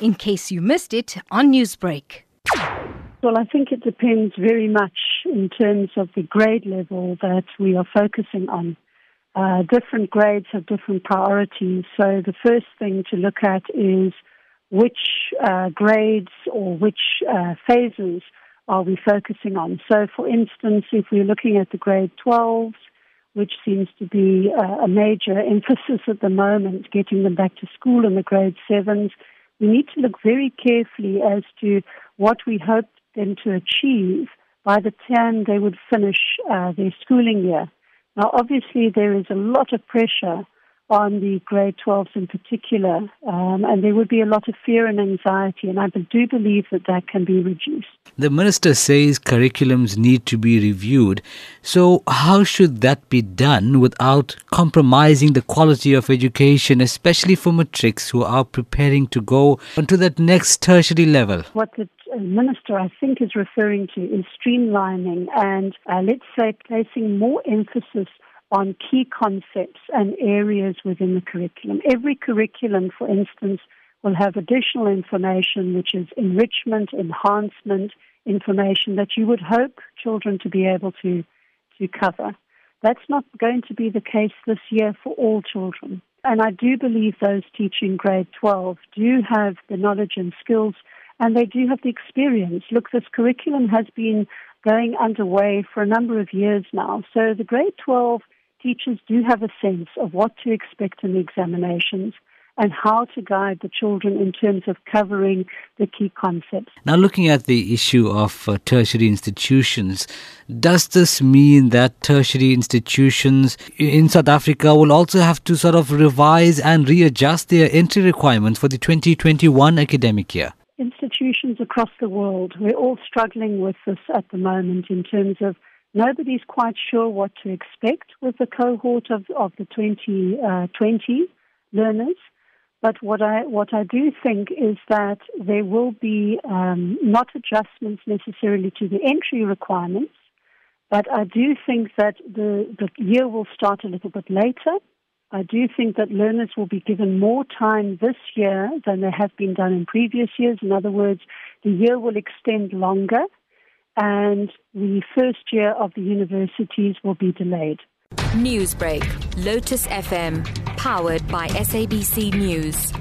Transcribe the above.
in case you missed it on Newsbreak. Well, I think it depends very much in terms of the grade level that we are focusing on. Uh, different grades have different priorities. So the first thing to look at is which uh, grades or which uh, phases are we focusing on. So, for instance, if we're looking at the grade 12s, which seems to be uh, a major emphasis at the moment, getting them back to school in the grade 7s, we need to look very carefully as to what we hope them to achieve by the time they would finish uh, their schooling year. Now, obviously, there is a lot of pressure on the grade 12s in particular, um, and there would be a lot of fear and anxiety, and I do believe that that can be reduced. The minister says curriculums need to be reviewed. So, how should that be done without compromising the quality of education, especially for matrics who are preparing to go onto that next tertiary level? What the minister, I think, is referring to is streamlining and, uh, let's say, placing more emphasis on key concepts and areas within the curriculum. Every curriculum, for instance, will have additional information which is enrichment, enhancement, information that you would hope children to be able to, to cover. That's not going to be the case this year for all children. And I do believe those teaching grade 12 do have the knowledge and skills and they do have the experience. Look, this curriculum has been going underway for a number of years now. So the grade 12 teachers do have a sense of what to expect in the examinations and how to guide the children in terms of covering the key concepts. Now, looking at the issue of uh, tertiary institutions, does this mean that tertiary institutions in South Africa will also have to sort of revise and readjust their entry requirements for the 2021 academic year? Institutions across the world, we're all struggling with this at the moment in terms of Nobody's quite sure what to expect with the cohort of, of the 2020 uh, learners. But what I what I do think is that there will be um, not adjustments necessarily to the entry requirements, but I do think that the, the year will start a little bit later. I do think that learners will be given more time this year than they have been done in previous years. In other words, the year will extend longer and the first year of the universities will be delayed. Newsbreak, Lotus FM, powered by SABC News.